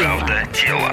Правда тело.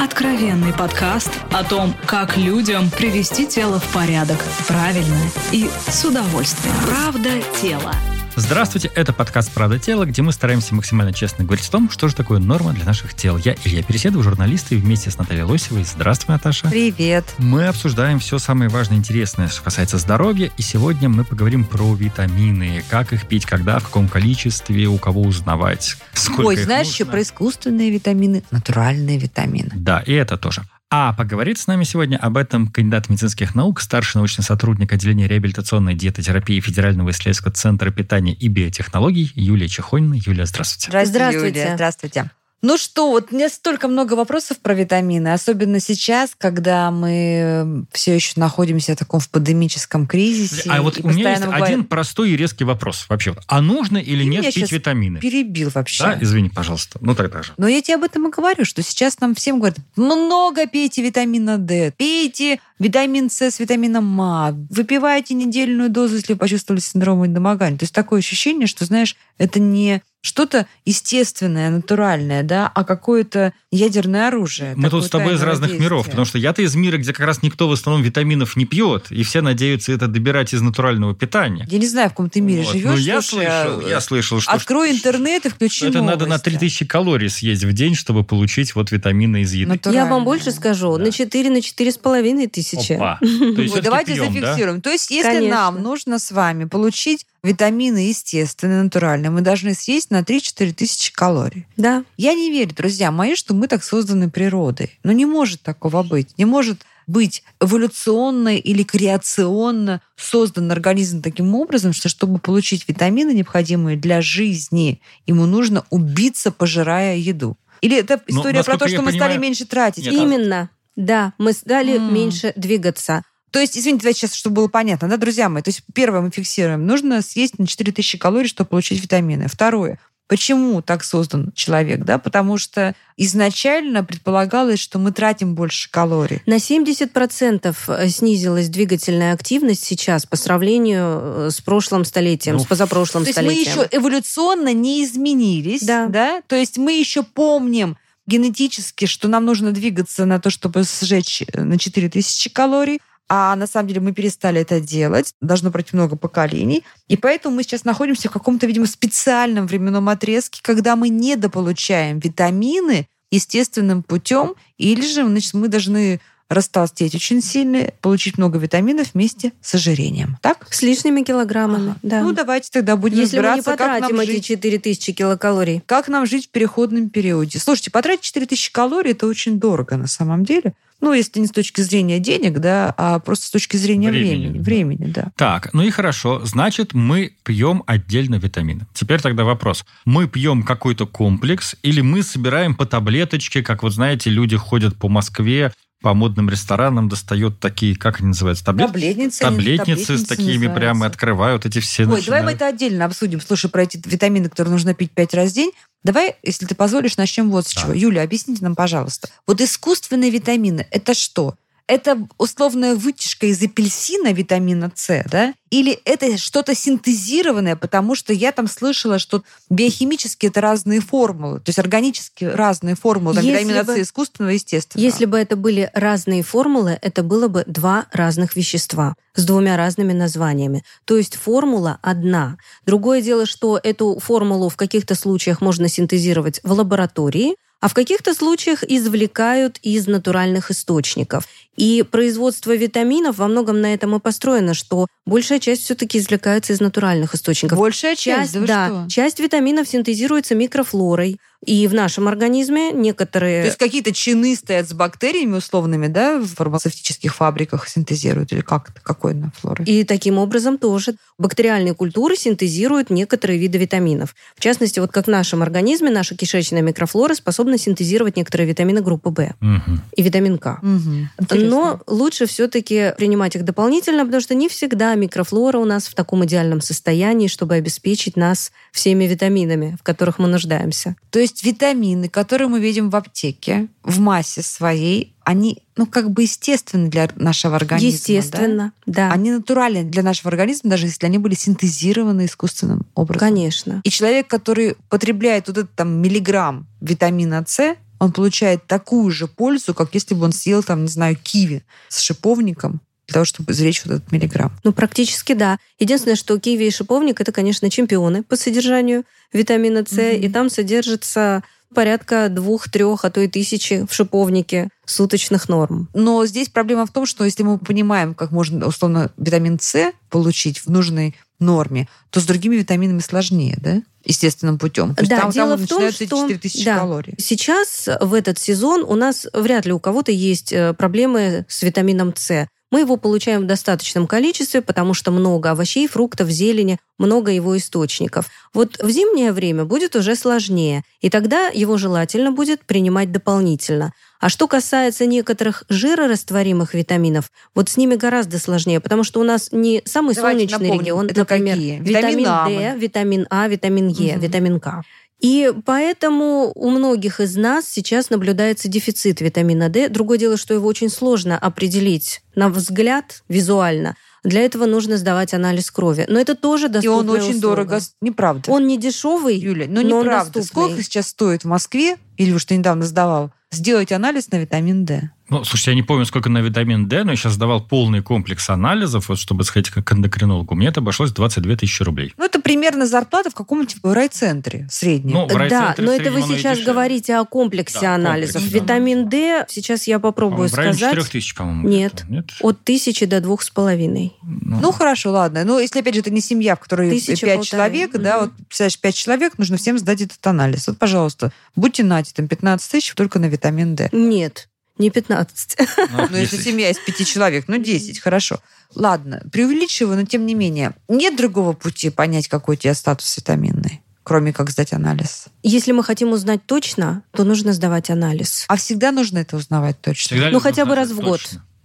Откровенный подкаст о том, как людям привести тело в порядок правильно и с удовольствием. Правда тело. Здравствуйте, это подкаст «Правда тела», где мы стараемся максимально честно говорить о том, что же такое норма для наших тел. Я Илья Переседов, журналист, и вместе с Натальей Лосевой. Здравствуй, Наташа. Привет. Мы обсуждаем все самое важное и интересное, что касается здоровья, и сегодня мы поговорим про витамины, как их пить, когда, в каком количестве, у кого узнавать, сколько Ой, знаешь нужно. еще про искусственные витамины, натуральные витамины. Да, и это тоже. А поговорит с нами сегодня об этом кандидат медицинских наук, старший научный сотрудник отделения реабилитационной диетотерапии Федерального исследовательского центра питания и биотехнологий Юлия Чехонина. Юлия, здравствуйте. Здравствуйте. Здравствуйте. Юлия. Здравствуйте. Ну что, вот у меня столько много вопросов про витамины, особенно сейчас, когда мы все еще находимся в таком в пандемическом кризисе. А вот у меня есть постоянно один простой и резкий вопрос вообще. А нужно или Ты нет пить витамины? перебил вообще. Да, извини, пожалуйста. Ну тогда же. Но я тебе об этом и говорю, что сейчас нам всем говорят, много пейте витамина D, пейте витамин С с витамином А, выпивайте недельную дозу, если вы почувствовали синдром недомогания. То есть такое ощущение, что, знаешь, это не что-то естественное, натуральное, да, а какое-то ядерное оружие. Мы тут с тобой из разных миров, действия. потому что я-то из мира, где как раз никто в основном витаминов не пьет, и все надеются это добирать из натурального питания. Я не знаю, в каком ты мире Вот. живешь. Ну, я слушай, слышал, а, я слышал, что... Открой интернет и включи Это надо на новости. 3000 калорий съесть в день, чтобы получить вот витамины из еды. Я вам больше скажу, Да. на 4 на четыре с половиной тысячи. Опа. То есть Вот всё-таки давайте пьем, да? зафиксируем. То есть, если Конечно. нам нужно с вами получить витамины естественные, натуральные, мы должны съесть на 3-4 тысячи калорий. Да. Я не верю, друзья мои, что мы так созданы природой. Но не может такого быть. Не может быть эволюционно или креационно создан организм таким образом, что чтобы получить витамины, необходимые для жизни, ему нужно убиться, пожирая еду. Или это Ну, история про насколько то, что мы стали понимаю- меньше тратить. Нет, Именно. Да, мы стали М. меньше двигаться. То есть, извините, давайте сейчас, чтобы было понятно, да, друзья мои. То есть, первое мы фиксируем. Нужно съесть на 4000 калорий, чтобы получить витамины. Второе. Почему так создан человек? Да? Потому что изначально предполагалось, что мы тратим больше калорий. На 70% снизилась двигательная активность сейчас по сравнению э, с прошлым столетием, Ну, с позапрошлым То есть мы столетием. еще эволюционно не изменились. Да. То есть мы еще помним генетически, что нам нужно двигаться на то, чтобы сжечь э, на 4000 калорий, а на самом деле мы перестали это делать. Должно пройти много поколений. И поэтому мы сейчас находимся в каком-то, видимо, специальном временном отрезке, когда мы недополучаем витамины естественным путем, или же значит, мы должны растолстеть очень сильно, получить много витаминов вместе с ожирением. Так? С лишними килограммами, Ага. да. Ну, давайте тогда будем Если мы не разбираться, как потратим нам эти жить. 4000 килокалорий. Как нам жить в переходном периоде? Слушайте, потратить 4000 калорий – это очень дорого на самом деле. Ну, если не с точки зрения денег, да, а просто с точки зрения Времени, времени. да. Времени, да. Так, ну и хорошо. Значит, мы пьем отдельно витамины. Теперь тогда вопрос. Мы пьем какой-то комплекс или мы собираем по таблеточке, как вот знаете, люди ходят по Москве, по модным ресторанам, достают такие, как они называются, таблетки? Таблетницы. они, Таблетницы с таблетницы такими называются. прямо открывают эти все Ой, давай начинают. мы это отдельно обсудим. Слушай, про эти витамины, которые нужно пить пять раз в день. Давай, если ты позволишь, начнем вот с Так. чего. Юля, объясните нам, пожалуйста. Вот искусственные витамины – это что? Это условная вытяжка из апельсина витамина С, да? Или это что-то синтезированное, потому что я там слышала, что биохимически это разные формулы, то есть органически разные формулы, там, витамина С искусственного, естественного. Если бы это были разные формулы, это было бы два разных вещества с двумя разными названиями. То есть формула одна. Другое дело, что эту формулу в каких-то случаях можно синтезировать в лаборатории, а в каких-то случаях извлекают из натуральных источников. И производство витаминов во многом на этом и построено, что большая часть все-таки извлекается из натуральных источников. Большая часть, Часть, да вы да, что? часть витаминов синтезируется микрофлорой. И в нашем организме некоторые... То есть какие-то чины стоят с бактериями условными, да, в фармацевтических фабриках синтезируют? Или как? Какой на флоры? И таким образом тоже бактериальные культуры синтезируют некоторые виды витаминов. В частности, вот как в нашем организме, наша кишечная микрофлора способна синтезировать некоторые витамины группы В Мгм. и витамин К. Интересно. Но лучше все-таки принимать их дополнительно, потому что не всегда микрофлора у нас в таком идеальном состоянии, чтобы обеспечить нас всеми витаминами, в которых мы нуждаемся. То есть витамины, которые мы видим в аптеке, в массе своей, они, ну, как бы естественны для нашего организма. да? Естественно, да. Они натуральны для нашего организма, даже если они были синтезированы искусственным образом. Конечно. И человек, который потребляет вот этот там миллиграмм витамина С, он получает такую же пользу, как если бы он съел, там, не знаю, киви с шиповником для того, чтобы извлечь вот этот миллиграмм. Ну, практически да. Единственное, что киви и шиповник это, конечно, чемпионы по содержанию витамина С, mm-hmm. и там содержится порядка двух-трех, а то и тысячи в шиповнике суточных норм. Но здесь проблема в том, что если мы понимаем, как можно, условно, витамин С получить в нужной норме, то с другими витаминами сложнее, да? Естественным путем. То да, там, дело там в том, что 4000 да, калорий. сейчас в этот сезон у нас вряд ли у кого-то есть э, проблемы с витамином С. Мы его получаем в достаточном количестве, потому что много овощей, фруктов, зелени, много его источников. Вот в зимнее время будет уже сложнее, и тогда его желательно будет принимать дополнительно. А что касается некоторых жирорастворимых витаминов, вот с ними гораздо сложнее, потому что у нас не самый Давайте солнечный напомним, регион, это например, какие? витамин а D, витамин А, витамин Е, угу. витамин К. И поэтому у многих из нас сейчас наблюдается дефицит витамина D. Другое дело, что его очень сложно определить на взгляд визуально. Для этого нужно сдавать анализ крови. Но это тоже доступно. И он очень услуга. дорого. Неправда. Он не дешевый, Юля, но, но неправда. Сколько сейчас стоит в Москве, или уж ты недавно сдавал, сделать анализ на витамин D? Ну, слушайте, я не помню, сколько на витамин D, но я сейчас давал полный комплекс анализов, вот, чтобы сходить как к эндокринологу. Мне это обошлось 22 тысячи рублей. Ну, это примерно зарплата в каком-нибудь райцентре средняя. Ну, в да, но это вы сейчас говорите о комплексе да, анализов. Комплекс, Витамин D, сейчас я попробую по сказать. 4 тысяч, по-моему. Нет, нет, от тысячи до двух с половиной. Ну, ну, хорошо, ладно. Ну, если, опять же, это не семья, в которой Тысяча, пять человек, да, вот, представляешь, пять человек, нужно всем сдать этот анализ. Вот, пожалуйста, будьте нати, там 15 тысяч только на витамин D. Нет, не 15. Ну, ну если семья из пяти человек, ну 10, хорошо. Ладно, преувеличиваю, но тем не менее. Нет другого пути понять, какой у тебя статус витаминный? кроме как сдать анализ. Если мы хотим узнать точно, то нужно сдавать анализ. А всегда нужно это узнавать точно? Всегда ну, хотя бы раз в год.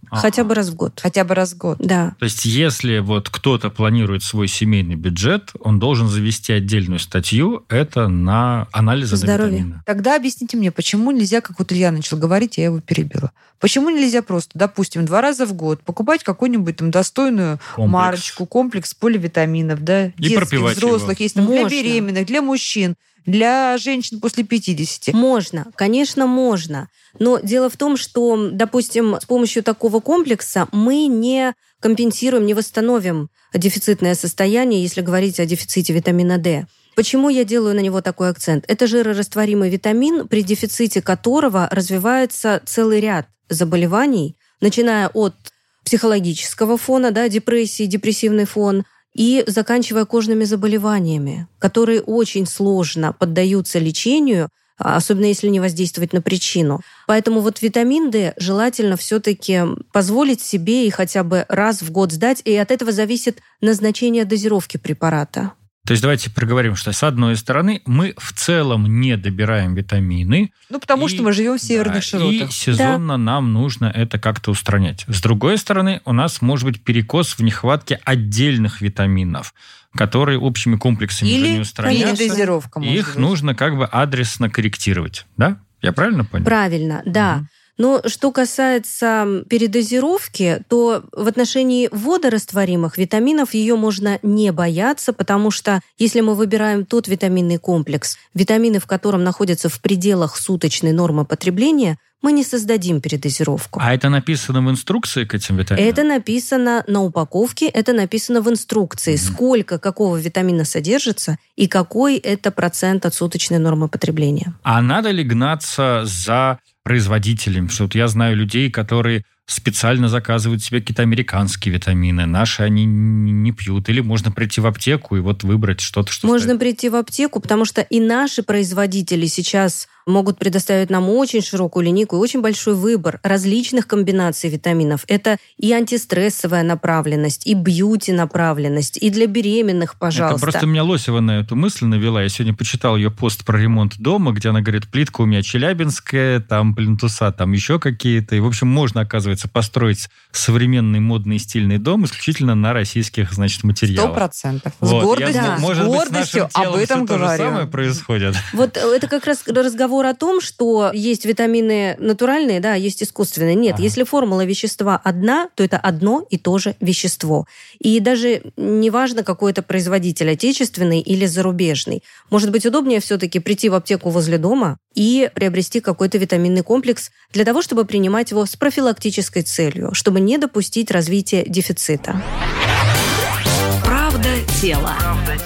А-а. Хотя бы раз в год. Хотя бы раз в год. Да. То есть, если вот кто-то планирует свой семейный бюджет, он должен завести отдельную статью, это на анализы Здоровье. на витамины. Тогда объясните мне, почему нельзя, как вот Илья начал говорить, я его перебила. Почему нельзя просто, допустим, два раза в год покупать какую-нибудь там достойную комплекс. марочку, комплекс поливитаминов, да, И детских, взрослых, его. есть там, для беременных, для мужчин для женщин после 50? Можно, конечно, можно. Но дело в том, что, допустим, с помощью такого комплекса мы не компенсируем, не восстановим дефицитное состояние, если говорить о дефиците витамина D. Почему я делаю на него такой акцент? Это жирорастворимый витамин, при дефиците которого развивается целый ряд заболеваний, начиная от психологического фона, да, депрессии, депрессивный фон, и заканчивая кожными заболеваниями, которые очень сложно поддаются лечению, особенно если не воздействовать на причину. Поэтому вот витамин D желательно все-таки позволить себе и хотя бы раз в год сдать, и от этого зависит назначение дозировки препарата. То есть давайте проговорим, что с одной стороны мы в целом не добираем витамины. Ну, потому и, что мы живем в северных да, широтах. И сезонно да. нам нужно это как-то устранять. С другой стороны, у нас может быть перекос в нехватке отдельных витаминов которые общими комплексами или, уже не устраняются. Или дозировка, Их быть. нужно как бы адресно корректировать. Да? Я правильно понял? Правильно, да. Угу. Но что касается передозировки, то в отношении водорастворимых витаминов ее можно не бояться, потому что если мы выбираем тот витаминный комплекс, витамины в котором находятся в пределах суточной нормы потребления, мы не создадим передозировку. А это написано в инструкции к этим витаминам? Это написано на упаковке, это написано в инструкции, mm сколько какого витамина содержится и какой это процент от суточной нормы потребления. А надо ли гнаться за производителям. Что вот я знаю людей, которые специально заказывают себе какие-то американские витамины. Наши они не пьют. Или можно прийти в аптеку и вот выбрать что-то, что Можно стоит. прийти в аптеку, потому что и наши производители сейчас могут предоставить нам очень широкую линейку и очень большой выбор различных комбинаций витаминов. Это и антистрессовая направленность, и бьюти-направленность, и для беременных, пожалуйста. Это просто меня Лосева на эту мысль навела. Я сегодня почитал ее пост про ремонт дома, где она говорит, плитка у меня челябинская, там плинтуса, там еще какие-то. И, в общем, можно, оказывается, построить современный модный стильный дом исключительно на российских, значит, материалах. Сто процентов. С вот. гордостью, Я, да. может с гордостью быть, об этом говорю. То же самое происходит. Вот это как раз разговор разговор о том, что есть витамины натуральные, да, есть искусственные. Нет, ага. если формула вещества одна, то это одно и то же вещество. И даже неважно, какой это производитель, отечественный или зарубежный. Может быть, удобнее все-таки прийти в аптеку возле дома и приобрести какой-то витаминный комплекс для того, чтобы принимать его с профилактической целью, чтобы не допустить развития дефицита. Правда тела. Правда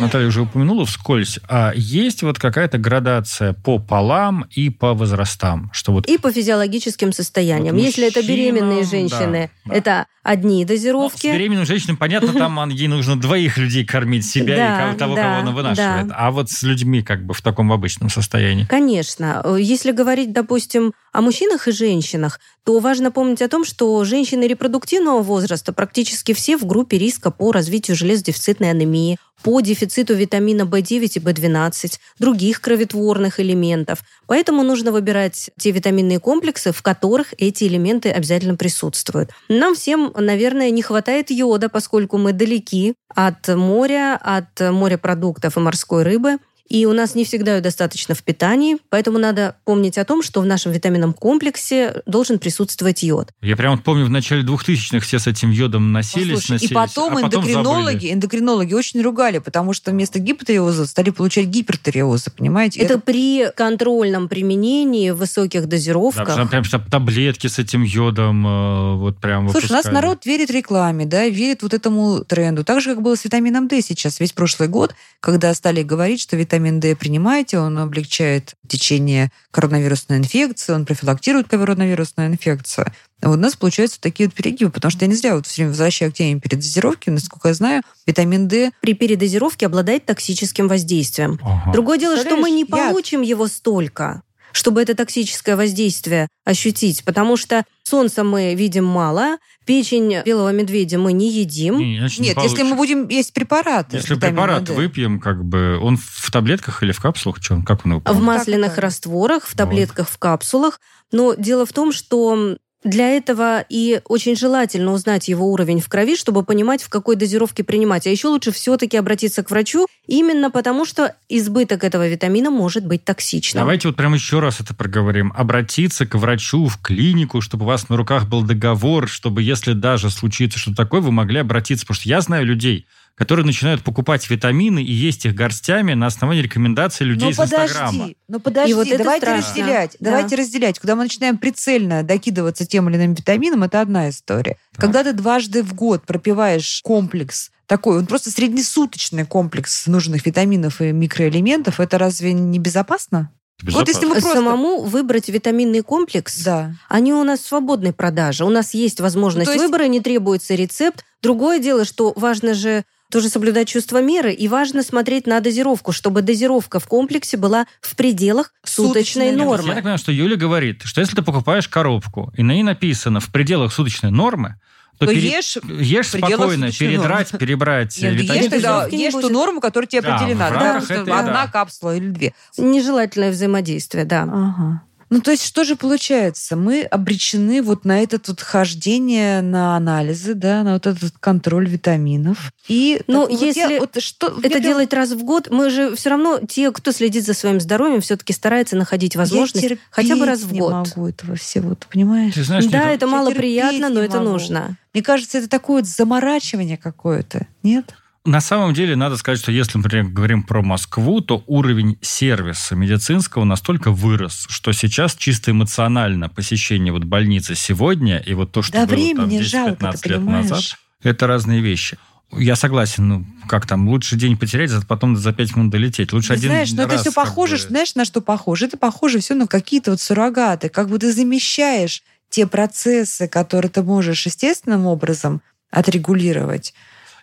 Наталья уже упомянула вскользь, а есть вот какая-то градация по полам и по возрастам, что вот И по физиологическим состояниям. Вот Если это беременные женщины, да, да. это одни Ну, дозировки. с беременной женщиной, понятно, там ей нужно двоих людей кормить, себя Да, и того, да, кого она вынашивает. да. А вот с людьми как бы в таком обычном состоянии. Конечно. Если говорить, допустим, о мужчинах и женщинах, то важно помнить о том, что женщины репродуктивного возраста практически все в группе риска по развитию железодефицитной анемии, по дефициту витамина В9 и В12, других кроветворных элементов. Поэтому нужно выбирать те витаминные комплексы, в которых эти элементы обязательно присутствуют. Нам всем, наверное, не хватает йода, поскольку мы далеки от моря, от морепродуктов и морской рыбы. И у нас не всегда ее достаточно в питании, поэтому надо помнить о том, что в нашем витаминном комплексе должен присутствовать йод. Я прям вот помню, в начале 2000-х все с этим йодом носились, Послушай, носились, и потом а потом эндокринологи, забыли. эндокринологи очень ругали, потому что вместо гипотериоза стали получать гипертиреозы, понимаете? Это при контрольном применении в высоких Да, дозировках. прям, прям таблетки с этим йодом э, вот прям Слушай, у нас выпускали. народ верит рекламе, да, верит вот этому тренду. Так же, как было с витамином D сейчас. Весь прошлый год, когда стали говорить, что витамин D принимаете, он облегчает течение коронавирусной инфекции, он профилактирует коронавирусную инфекцию. Вот у нас получаются такие вот перегибы, потому что я не зря вот все время возвращаю к теме передозировки. Насколько я знаю, витамин D При передозировке обладает токсическим воздействием. Ага. Другое дело, что мы не Представляешь, яд. получим его столько, чтобы это токсическое воздействие ощутить, потому что солнца мы видим мало, печень белого медведя мы не едим. Не, иначе не Нет, если мы получится. будем есть препараты. Если препарат D. выпьем, как бы он в таблетках или в капсулах, что он, как он его? в так и масляных так. растворах, в таблетках, в капсулах. Но дело в том, что для этого и очень желательно узнать его уровень в крови, чтобы понимать, в какой дозировке принимать. А еще лучше все-таки обратиться к врачу, именно потому что избыток этого витамина может быть токсичным. Давайте вот прямо еще раз это проговорим. Обратиться к врачу, в клинику, чтобы у вас на руках был договор, чтобы если даже случится что-то такое, вы могли обратиться. Потому что я знаю людей, которые начинают покупать витамины и есть их горстями на основании рекомендаций людей ну из Инстаграма. подожди, ну подожди, И вот давайте страшно. разделять, Да. давайте разделять. Когда мы начинаем прицельно докидываться тем или иным витамином, это одна история. Так. Когда ты дважды в год пропиваешь комплекс такой, он просто среднесуточный комплекс нужных витаминов и микроэлементов, это разве не безопасно? Вот если вы просто... Самому выбрать витаминный комплекс, Да. они у нас в свободной продаже. У нас есть возможность Ну, есть- выбора, не требуется рецепт. Другое дело, что важно же тоже соблюдать чувство меры, и важно смотреть на дозировку, чтобы дозировка в комплексе была в пределах Суточной суточной нормы. нормы. Я так понимаю, что Юля говорит, что если ты покупаешь коробку, и на ней написано в пределах суточной нормы, то, То пере- ешь ешь спокойно, передрать, перебрать Нет, витамины. ешь тогда ешь ту норму, которая тебе Да, определена. Да, одна да. капсула или две. Нежелательное взаимодействие, да. Ага. Ну, то есть, что же получается? Мы обречены вот на это вот хождение на анализы, да, на вот этот контроль витаминов. И Ну, вот я- если вот что, Это я прям- делать раз в год, мы же все равно, те, кто следит за своим здоровьем, все-таки старается находить возможность я хотя бы раз в терпеть год. не могу этого всего, ты понимаешь? Ты знаешь, да, это я мало терпеть приятно, но это могу. нужно. Мне кажется, это такое вот заморачивание какое-то, нет? На самом деле, надо сказать, что если, например, говорим про Москву, то уровень сервиса медицинского настолько вырос, что сейчас чисто эмоционально посещение вот больницы сегодня и вот то, что Да было там времени 10-15 жалко, лет понимаешь? назад, это разные вещи. Я согласен, ну, как там, лучше день потерять, зато потом за пять минут долететь. Лучше Ты один знаешь, но это раз все как похоже, бы- знаешь, на что похоже? Это похоже все на какие-то вот суррогаты. Как бы ты замещаешь те процессы, которые ты можешь естественным образом отрегулировать.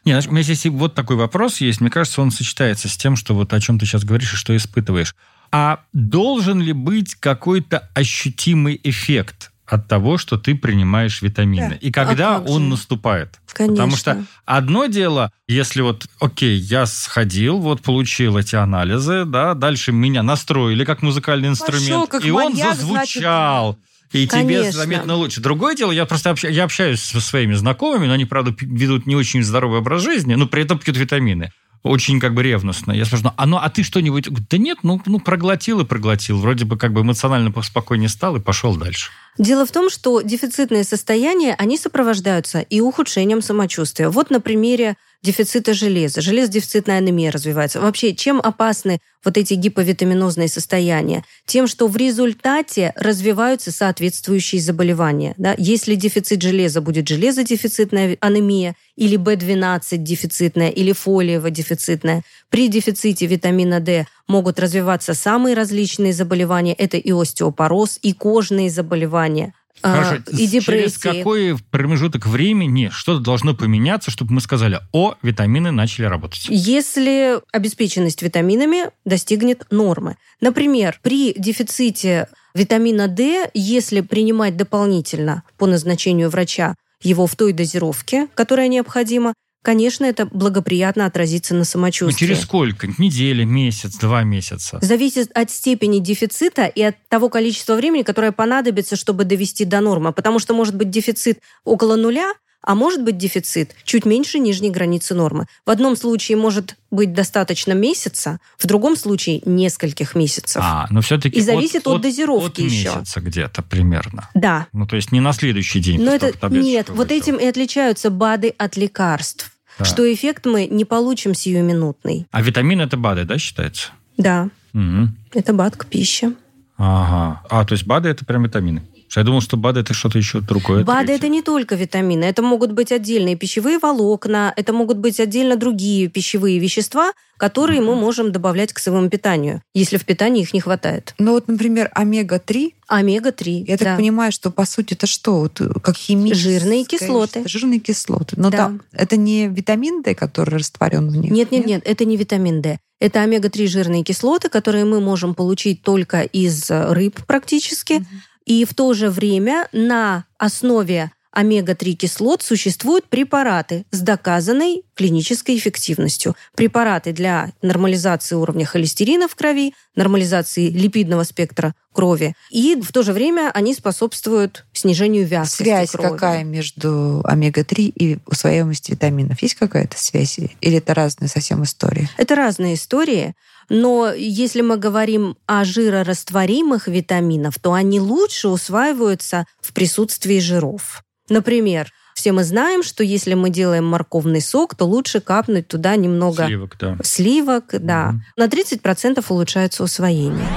Не, знаешь, у меня здесь вот такой вопрос есть. Мне кажется, он сочетается с тем, что вот о чем ты сейчас говоришь и что испытываешь. А должен ли быть какой-то ощутимый эффект от того, что ты принимаешь витамины? Да. И когда А он же? наступает? Конечно. Потому что одно дело, если вот, окей, я сходил, вот получил эти анализы, да, дальше меня настроили как музыкальный Пошел инструмент, как и он маньяк, зазвучал. И тебе Конечно. заметно лучше. Другое дело, я просто общ- я общаюсь со своими знакомыми, но они, правда, ведут не очень здоровый образ жизни, но при этом пьют витамины. Очень как бы ревностно. Я спрашиваю, а, ну, а ты что-нибудь? Да нет, ну, ну проглотил и проглотил. Вроде бы как бы эмоционально поспокойнее стал и пошел дальше. Дело в том, что дефицитные состояния, они сопровождаются и ухудшением самочувствия. Вот на примере дефицита железа, железодефицитная анемия развивается. Вообще, чем опасны вот эти гиповитаминозные состояния? Тем, что в результате развиваются соответствующие заболевания. Да? Если дефицит железа будет железодефицитная анемия, или B12 дефицитная, или фолиево-дефицитная, при дефиците витамина D могут развиваться самые различные заболевания. Это и остеопороз, и кожные заболевания. А, Хорошо. и депрессии. Через какой промежуток времени что-то должно поменяться, чтобы мы сказали, о, витамины начали работать? Если обеспеченность витаминами достигнет нормы. Например, при дефиците витамина D, если принимать дополнительно по назначению врача его в той дозировке, которая необходима, конечно, это благоприятно отразится на Ну, самочувствии. через сколько? Неделя, месяц, два месяца? Зависит от степени дефицита и от того количества времени, которое понадобится, чтобы довести до нормы. Потому что может быть дефицит около нуля, а может быть дефицит чуть меньше нижней границы нормы. В одном случае может быть достаточно месяца, в другом случае нескольких месяцев. А, но все-таки И зависит от дозировки от еще. месяца где-то примерно. Да. Ну, то есть не на следующий день. Но это нет, вот выпил. этим и отличаются БАДы от лекарств. Да. Что эффект мы не получим сиюминутный. А витамин это БАДы, да, считается? Да, Мгм. это БАД к пище. Ага. А, то есть БАДы это прям витамины. Я думал, что БАДы это что-то еще другое. БАДы это не только витамины, это могут быть отдельные пищевые волокна, это могут быть отдельно другие пищевые вещества, которые мы можем добавлять к своему питанию, если в питании их не хватает. Ну вот, например, омега-3, Омега-3. я так да. понимаю, что по сути это что? Вот, как химическое Жирные кислоты. вещество, Жирные кислоты. Но Да. там это не витамин D, который растворен в них? Нет, нет, нет, это не витамин D. Это омега-3 жирные кислоты, которые мы можем получить только из э, рыб практически. Мгм. И в то же время на основе омега-3 кислот существуют препараты с доказанной клинической эффективностью. Препараты для нормализации уровня холестерина в крови, нормализации липидного спектра крови. И в то же время они способствуют снижению вязкости Связь крови. какая между омега-3 и усвояемостью витаминов? Есть какая-то связь? Или это разные совсем истории? Это разные истории, но если мы говорим о жирорастворимых витаминов, то они лучше усваиваются в присутствии жиров. Например, все мы знаем, что если мы делаем морковный сок, то лучше капнуть туда немного Сливок, да. сливок, да. Мгм. На 30% улучшается усвоение.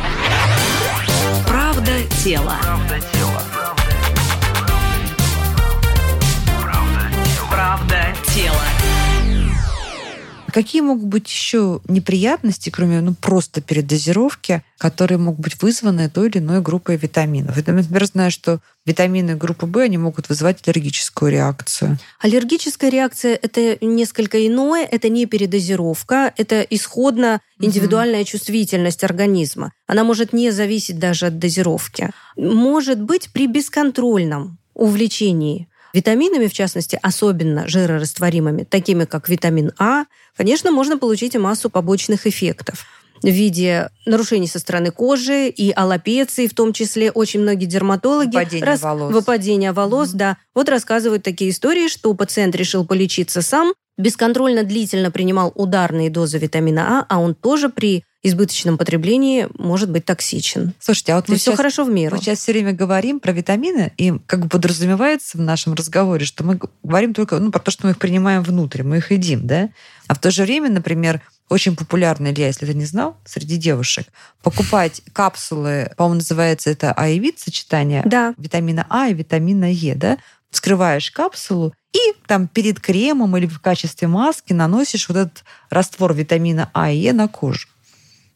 Правда тела. Правда Какие могут быть еще неприятности, кроме ну, просто передозировки, которые могут быть вызваны той или иной группой витаминов? Я, например, знаю, что витамины группы В они могут вызывать аллергическую реакцию. Аллергическая реакция – это несколько иное, это не передозировка, это исходно индивидуальная чувствительность организма. Она может не зависеть даже от дозировки. Может быть при бесконтрольном увлечении витаминами, в частности, особенно жирорастворимыми, такими как витамин А, конечно, можно получить и массу побочных эффектов в виде нарушений со стороны кожи и аллопеции, в том числе очень многие дерматологи Выпадение волос. выпадение волос, Мгм. да. Вот рассказывают такие истории, что пациент решил полечиться сам, бесконтрольно длительно принимал ударные дозы витамина А, а он тоже при избыточном потреблении может быть токсичен. Слушайте, а вот мы все сейчас, хорошо в меру. мы сейчас все время говорим про витамины, и как бы подразумевается в нашем разговоре, что мы говорим только ну, про то, что мы их принимаем внутрь, мы их едим, да? А в то же время, например, очень популярно, Илья, если ты не знал, среди девушек, покупать капсулы, по-моему, называется это аевит сочетание Да, витамина А и витамина Е, да? Вскрываешь капсулу и там перед кремом или в качестве маски наносишь вот этот раствор витамина А и Е на кожу.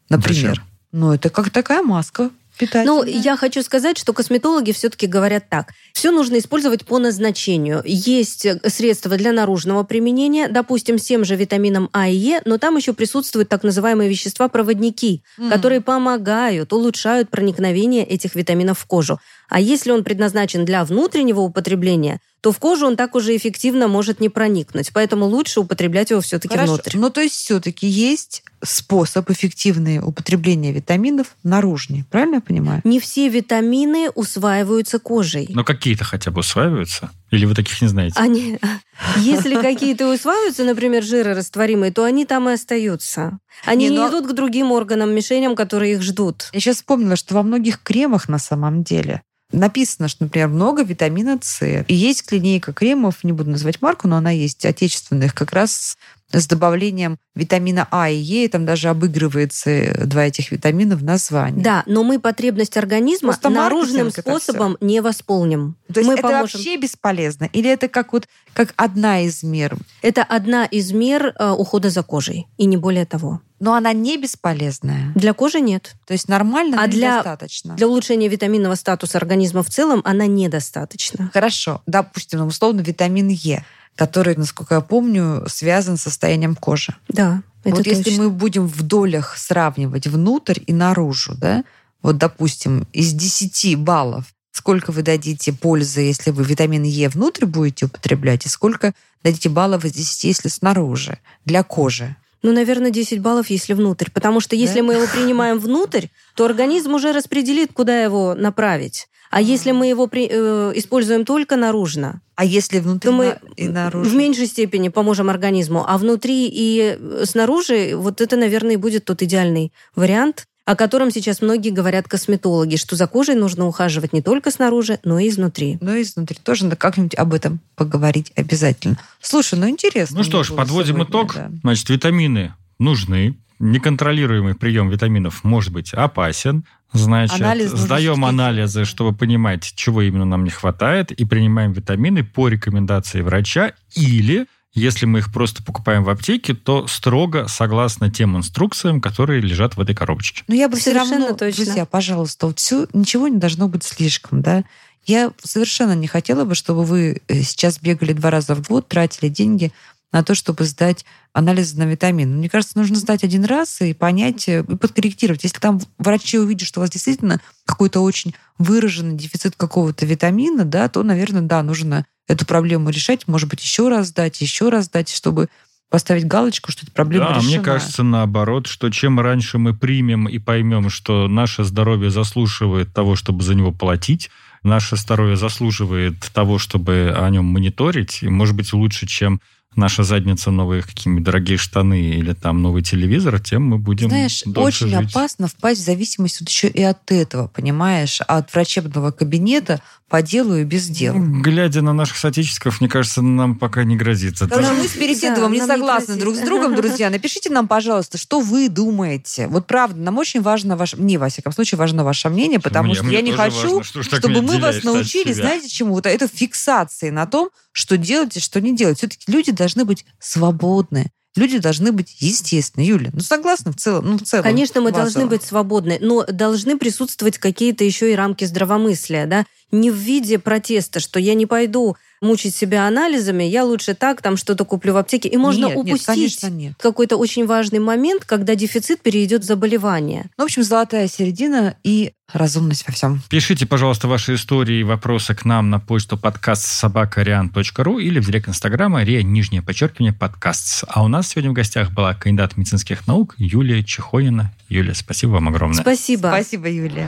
Например. Зачем? Ну, это как такая маска питательная. Ну, я хочу сказать, что косметологи все-таки говорят так. Все нужно использовать по назначению. Есть э, средства для наружного применения, допустим, с тем же витамином А и Е, но там еще присутствуют так называемые вещества-проводники, Мгм. которые помогают, улучшают проникновение этих витаминов в кожу. А если он предназначен для внутреннего употребления, то в кожу он так уже эффективно может не проникнуть. Поэтому лучше употреблять его все-таки Хорошо. внутрь. Ну, то есть все-таки есть способ эффективного употребления витаминов наружнее. Правильно я понимаю? Не все витамины усваиваются кожей. Но какие-то хотя бы усваиваются? Или вы таких не знаете? Они, если какие-то усваиваются, например, жирорастворимые, то они там и остаются. Они Не, не, а- идут к другим органам, мишеням, которые их ждут. Я сейчас вспомнила, что во многих кремах на самом деле написано, что, например, много витамина С. И есть линейка кремов, не буду называть марку, но она есть, отечественных, как раз с добавлением витамина А и Е, и там даже обыгрывается два этих витамина в названии. Да, но мы потребность организма Просто наружным способом не восполним. То есть мы это поможем. вообще бесполезно? Или это как вот как одна из мер? Это одна из мер э, ухода за кожей, и не более того. Но она не бесполезная. Для кожи нет. То есть нормально, А но для- недостаточно. Для улучшения витаминного статуса организма в целом она недостаточна. Хорошо. Допустим, ну, условно, витамин Е, который, насколько я помню, связан с состоянием кожи. Да, это вот если точно. мы будем в долях сравнивать внутрь и наружу, да, вот, допустим, из 10 баллов, сколько вы дадите пользы, если вы витамин Е внутрь будете употреблять, и сколько дадите баллов из 10, если снаружи, для кожи. Ну, наверное, 10 баллов, если внутрь. Потому что если Да? мы его принимаем внутрь, то организм уже распределит, куда его направить. А если мы его при- э, используем только наружно, А если внутри то мы и наружу? в меньшей степени поможем организму. А внутри и э, снаружи, вот это, наверное, и будет тот идеальный вариант, о котором сейчас многие говорят косметологи, что за кожей нужно ухаживать не только снаружи, но и изнутри. Ну, и изнутри тоже надо как-нибудь об этом поговорить обязательно. Слушай, ну интересно. Ну что ж, подводим сегодня, итог. да. Значит, витамины нужны. Неконтролируемый прием витаминов может быть опасен. Значит, Анализ сдаем анализы, чтобы понимать, чего именно нам не хватает, и принимаем витамины по рекомендации врача. Или, если мы их просто покупаем в аптеке, то строго согласно тем инструкциям, которые лежат в этой коробочке. Но я бы все Совершенно равно, точно. друзья, пожалуйста, вот все, ничего не должно быть слишком, да. Я совершенно не хотела бы, чтобы вы э, сейчас бегали два раза в год, тратили деньги на то, чтобы сдать анализы на витамины. Мне кажется, нужно сдать один раз и понять, э, и подкорректировать. Если там врачи увидят, что у вас действительно какой-то очень выраженный дефицит какого-то витамина, да, то, наверное, да, нужно эту проблему решать. Может быть, еще раз сдать, еще раз сдать, чтобы поставить галочку, что эта проблема Да, решена. мне кажется, наоборот, что чем раньше мы примем и поймем, что наше здоровье заслуживает того, чтобы за него платить, наше здоровье заслуживает того, чтобы о нем мониторить, и, может быть, лучше, чем наша задница новые какие-нибудь дорогие штаны или там новый телевизор, тем мы будем Знаешь, очень жить. опасно впасть в зависимость вот еще и от этого, понимаешь, от врачебного кабинета по делу и без дела. Ну, Глядя на наших соотечественников, мне кажется, нам пока не грозит. это. Короче, мы с Переседовым Да, не не согласны грозит. друг с другом, друзья. Напишите нам, пожалуйста, что вы думаете. Вот правда, нам очень важно ваше... Мне, во всяком случае, важно ваше мнение, потому Мне- что мне я не хочу, важно, что чтобы мы вас научили, знаете чему? Вот это фиксации на том, что делать и что не делать. Все-таки люди должны быть свободны. Люди должны быть естественны. Юля, ну согласна в целом? Ну, в целом Конечно, мы базово. должны быть свободны, но должны присутствовать какие-то еще и рамки здравомыслия, да? Не в виде протеста, что я не пойду мучить себя анализами, я лучше так там что-то куплю в аптеке. И можно Нет, нет, упустить конечно, нет. какой-то очень важный момент, когда дефицит перейдет в заболевание. Ну, в общем, золотая середина и разумность во всем. Пишите, пожалуйста, ваши истории и вопросы к нам на почту подкаст собакариан.ру или в директ инстаграма ре нижнее подчеркивание подкаст. А у нас сегодня в гостях была кандидат медицинских наук Юлия Чехонина. Юлия, спасибо вам огромное. Спасибо. Спасибо, Юлия.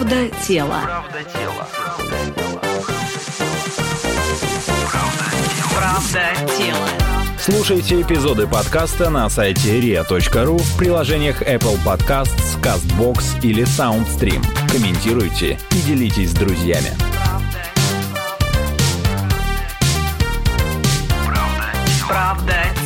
Правда тело. Правда тело. Правда тело. Слушайте эпизоды подкаста на сайте ria.ru в приложениях Apple Podcasts, CastBox или SoundStream. Комментируйте и делитесь с друзьями. Правда. Правда.